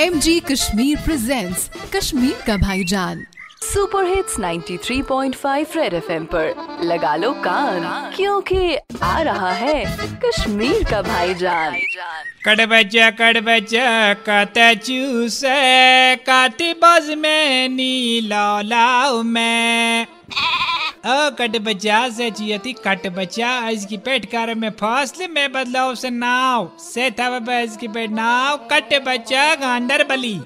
M G Kashmir presents Kashmir का भाईजान super hits 93.5 red FM पर। लगा लो कान क्योंकि आ रहा है कश्मीर का भाईजान। कड़ बच्चा कड़ बच्चा कत चूस काटी बज में नीला लाओ मैं। कट बच्चा से चियती कट बच्चा इसकी पेट कर में फासले में बदलाव से नाव। से था इसकी पेट नाव, कट बच्चा गांडर बली।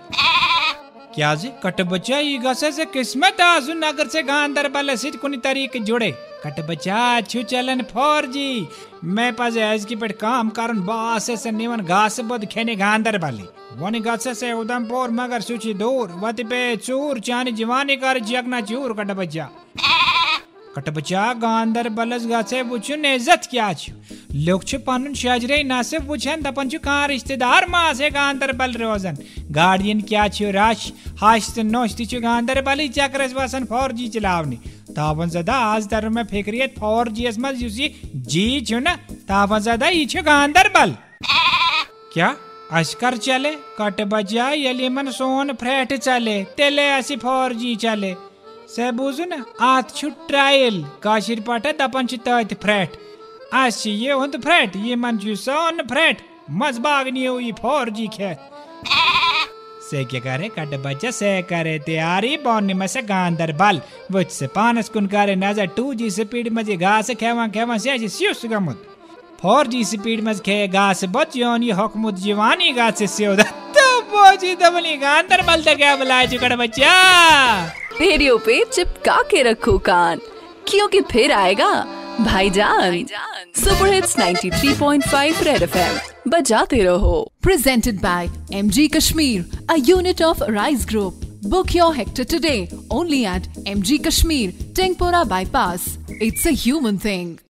क्या जी, कट बच्चा, ये गसे से किस्मत आजू नगर से गांडर बल सिट कुनी तरीके जुड़े। कट बच्चा छु चलन फोर जी। मैं पास ऐस की पेट काम कारण बास से निवन घास bod खेने गांडर बाली। वनी गसे से उधमपुर मगर सुची दूर, वति पे चूर, चानी जवानी कर जगना चूर, कट बच्चा कट बच्चा गांदर बलस गसे वुचु इज़्ज़त क्या छु। लोग छु पनुन शजरे नसे वुचन दपन छु कहाँ रिश्तेदार माँ से गांदर बल रोजन। गार्डियन क्या छु रश हाश ते नोश छु गांदर बली चक्रस वसन फोर जी चलावनी। तावन जदा आज दर में फिक्रियत फोर जी एस मज युसी जी छु ना, तावन जदा ई छु गांदर बल। क्या? अशकर चले कट बजा यलीमन सोन फ्रेट चले, तेले असी फोर जी चले। से बूझू ना आत छु ट्रायल काशिर पाटे दपन फ्रेट अस ये हुंद फ्रेट ये मन छु सोन फ्रेट मज बागनी हुई फोर जी खेत से क्या करे कट बच्चा से करे तैयारी बोनी में से गांदर बल वच से पानस कुन करे नज़र टू जी स्पीड में जे घास खेवा खेवा से जी सियुस गमुत फोर जी स्पीड में खे घास बच योनी हकमुत जीवानी घास से सियोदा तो बोजी दबनी गांदर बल तक क्या बुलाए चुकड़ बच्चा रेडियो पे चिपका के रखो कान क्योंकि फिर आएगा भाईजान सुपर हिट्स 93.5 रेड एफएम बजाते रहो presented by MG Kashmir, a unit of Rise Group. Book your hector today only at MG Kashmir, Tengpora Bypass. It's a human thing.